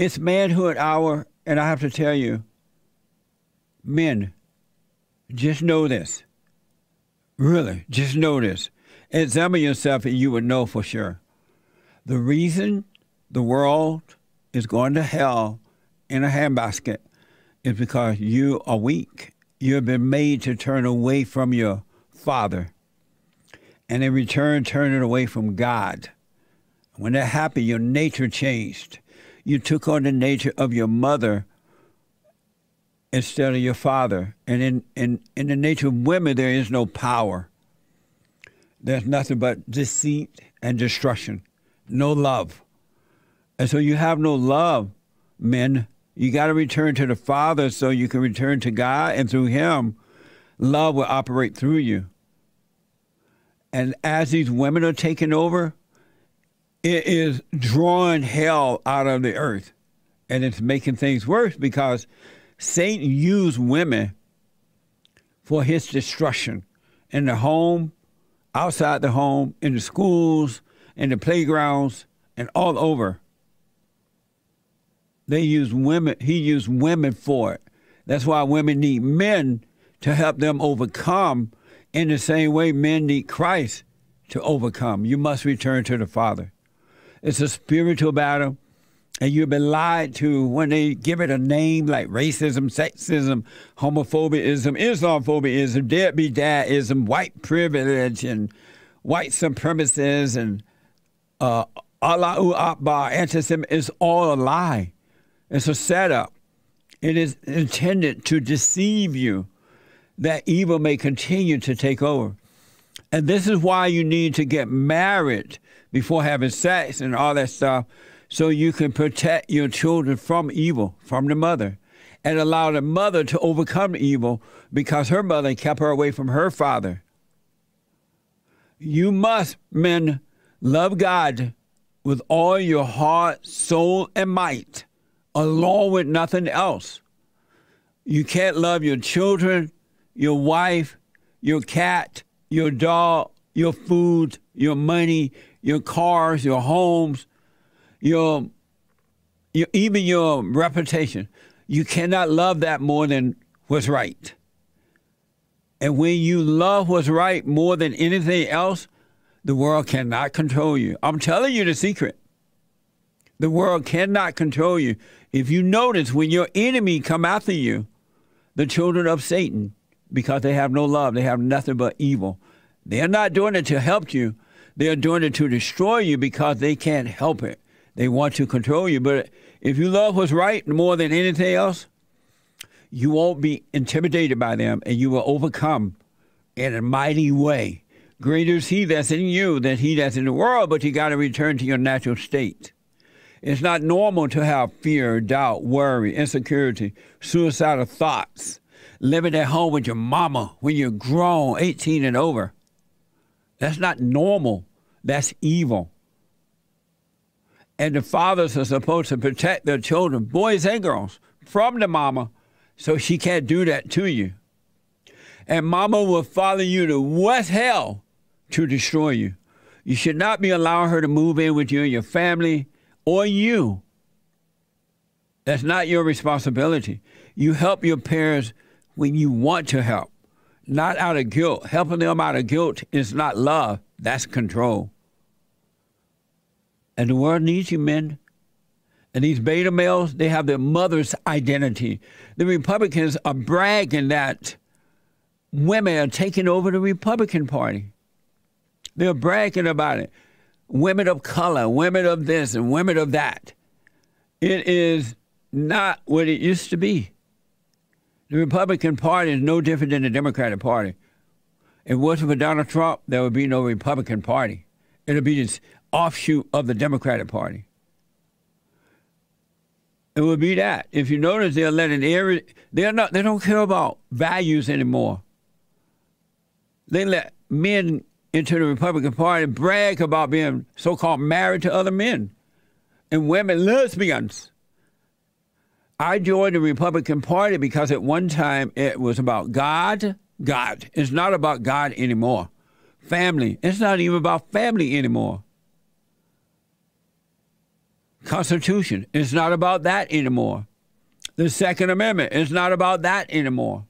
It's manhood hour, and I have to tell you, men, just know this. Really, just know this. Examine yourself, and you would know for sure. The reason the world is going to hell in a handbasket is because you are weak. You have been made to turn away from your Father, and in return, turn it away from God. When that happened, your nature changed. You took on the nature of your mother instead of your father. And in, in, in the nature of women, there is no power. There's nothing but deceit and destruction, no love. And so you have no love, men. You got to return to the Father so you can return to God, and through Him, love will operate through you. And as these women are taking over, it is drawing hell out of the earth. And it's making things worse because Satan used women for his destruction in the home, outside the home, in the schools, in the playgrounds, and all over. They use women, he used women for it. That's why women need men to help them overcome in the same way men need Christ to overcome. You must return to the Father. It's a spiritual battle. And you've been lied to when they give it a name like racism, sexism, homophobism, Islamophobism, deadbeat dadism, white privilege, and white supremacists, and uh, Allahu Akbar, antisemitism. It's all a lie. It's a setup. It is intended to deceive you that evil may continue to take over. And this is why you need to get married before having sex and all that stuff so you can protect your children from evil, from the mother, and allow the mother to overcome evil because her mother kept her away from her father. You must, men, love God with all your heart, soul, and might, along with nothing else. You can't love your children, your wife, your cat, your dog, your food, your money, your cars, your homes, your, your even your reputation. You cannot love that more than what's right. And when you love what's right more than anything else, the world cannot control you. I'm telling you the secret. The world cannot control you. If you notice when your enemy come after you, the children of Satan, because they have no love, they have nothing but evil. They are not doing it to help you. They are doing it to destroy you because they can't help it. They want to control you. But if you love what's right more than anything else, you won't be intimidated by them and you will overcome in a mighty way. Greater is he that's in you than he that's in the world, but you got to return to your natural state. It's not normal to have fear, doubt, worry, insecurity, suicidal thoughts, living at home with your mama when you're grown, 18 and over. That's not normal. That's evil. And the fathers are supposed to protect their children, boys and girls, from the mama so she can't do that to you. And mama will follow you to what hell to destroy you. You should not be allowing her to move in with you and your family or you. That's not your responsibility. You help your parents when you want to help not out of guilt. Helping them out of guilt is not love, that's control. And the world needs you, men. And these beta males, they have their mother's identity. The Republicans are bragging that women are taking over the Republican Party. They're bragging about it. Women of color, women of this, and women of that. It is not what it used to be. The Republican Party is no different than the Democratic Party. If it wasn't for Donald Trump, there would be no Republican Party. It would be this offshoot of the Democratic Party. It would be that. If you notice, they're letting every they're not they don't care about values anymore. They let men into the Republican Party brag about being so-called married to other men, and women lesbians. I joined the Republican Party because at one time it was about God. God. It's not about God anymore. Family. It's not even about family anymore. Constitution It's not about that anymore. The Second Amendment It's not about that anymore.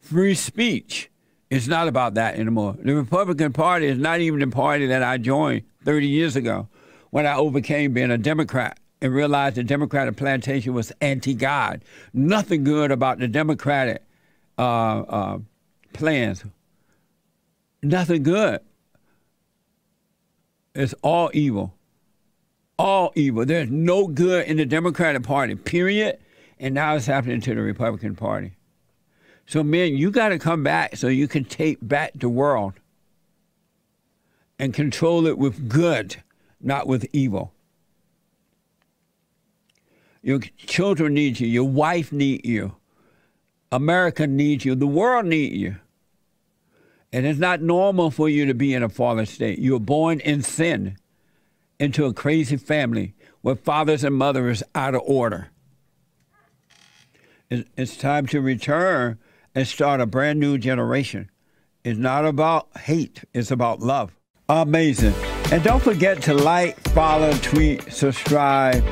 Free speech It's not about that anymore. The Republican Party is not even the party that I joined 30 years ago when I overcame being a Democrat and realized the Democratic plantation was anti God. Nothing good about the Democratic uh, uh, plans. Nothing good. It's all evil. All evil. There's no good in the Democratic Party, period. And now it's happening to the Republican Party. So, men, you got to come back so you can take back the world and control it with good, not with evil. Your children need you. Your wife needs you. America needs you. The world needs you. And it's not normal for you to be in a fallen state. You were born in sin into a crazy family where fathers and mothers are out of order. It's time to return and start a brand new generation. It's not about hate, it's about love. Amazing. And don't forget to like, follow, tweet, subscribe,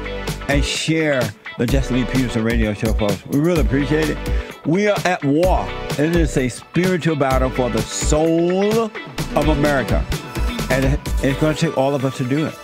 and share the Jesse Lee Peterson radio show, folks. We really appreciate it. We are at war. It is a spiritual battle for the soul of America. And it's going to take all of us to do it.